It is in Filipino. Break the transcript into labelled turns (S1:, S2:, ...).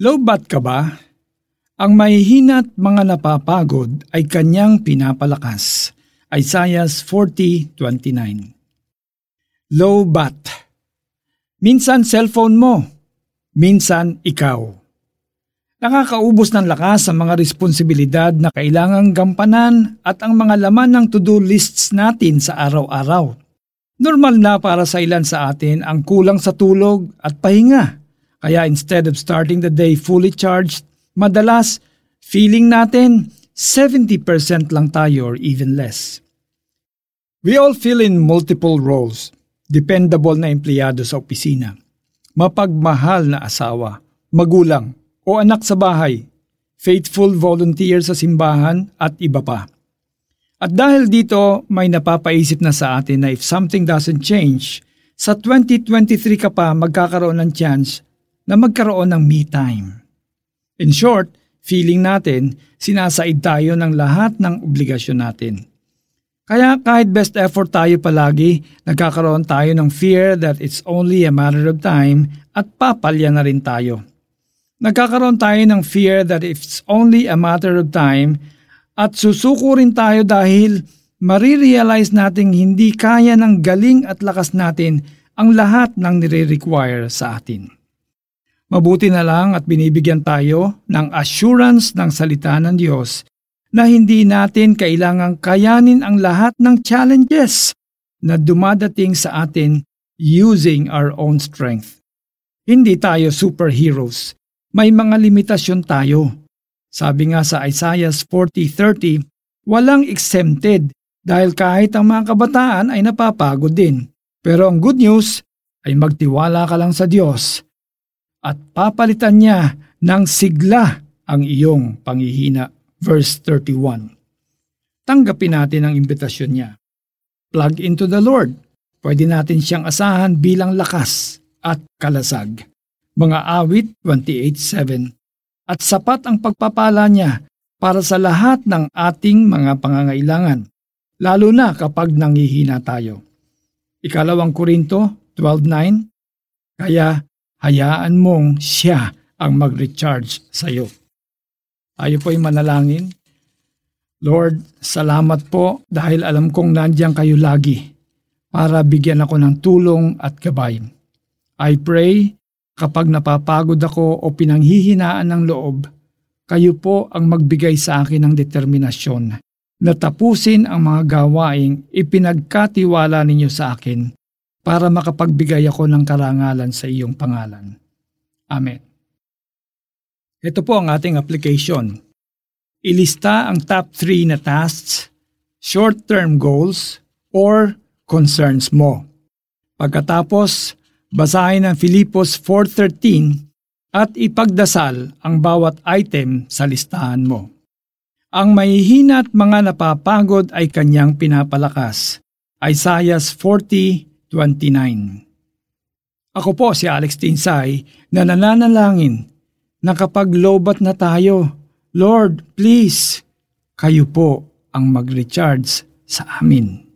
S1: Lowbat ka ba? Ang mahihina't mga napapagod ay kanyang pinapalakas. Isaiah 40.29 Low bat. Minsan cellphone mo, minsan ikaw. Nakakaubos ng lakas ang mga responsibilidad na kailangang gampanan at ang mga laman ng to-do lists natin sa araw-araw. Normal na para sa ilan sa atin ang kulang sa tulog at pahinga. Kaya instead of starting the day fully charged, madalas feeling natin 70% lang tayo or even less. We all fill in multiple roles. Dependable na empleyado sa opisina, mapagmahal na asawa, magulang, o anak sa bahay, faithful volunteer sa simbahan at iba pa. At dahil dito, may napapaisip na sa atin na if something doesn't change, sa 2023 ka pa magkakaroon ng chance na magkaroon ng me time. In short, feeling natin, sinasaid tayo ng lahat ng obligasyon natin. Kaya kahit best effort tayo palagi, nagkakaroon tayo ng fear that it's only a matter of time at papalya na rin tayo. Nagkakaroon tayo ng fear that it's only a matter of time at susuko rin tayo dahil marirealize nating hindi kaya ng galing at lakas natin ang lahat ng nire-require sa atin. Mabuti na lang at binibigyan tayo ng assurance ng salita ng Diyos na hindi natin kailangang kayanin ang lahat ng challenges na dumadating sa atin using our own strength. Hindi tayo superheroes may mga limitasyon tayo. Sabi nga sa Isaiah 40.30, walang exempted dahil kahit ang mga kabataan ay napapagod din. Pero ang good news ay magtiwala ka lang sa Diyos at papalitan niya ng sigla ang iyong panghihina. Verse 31. Tanggapin natin ang imbitasyon niya. Plug into the Lord. Pwede natin siyang asahan bilang lakas at kalasag mga awit 28.7 at sapat ang pagpapala niya para sa lahat ng ating mga pangangailangan, lalo na kapag nangihina tayo. Ikalawang Korinto 12.9 Kaya hayaan mong siya ang mag-recharge sa iyo. Tayo po'y manalangin. Lord, salamat po dahil alam kong nandiyan kayo lagi para bigyan ako ng tulong at gabay. I pray Kapag napapagod ako o pinanghihinaan ng loob, kayo po ang magbigay sa akin ng determinasyon na tapusin ang mga gawaing ipinagkatiwala ninyo sa akin para makapagbigay ako ng karangalan sa iyong pangalan. Amen. Ito po ang ating application. Ilista ang top 3 na tasks, short-term goals, or concerns mo. Pagkatapos, Basahin ang Filipos 4.13 at ipagdasal ang bawat item sa listahan mo. Ang mahihina at mga napapagod ay kanyang pinapalakas. Isaiah 40.29 Ako po si Alex Tinsay na nananalangin na kapag lobat na tayo, Lord, please, kayo po ang mag-recharge sa amin.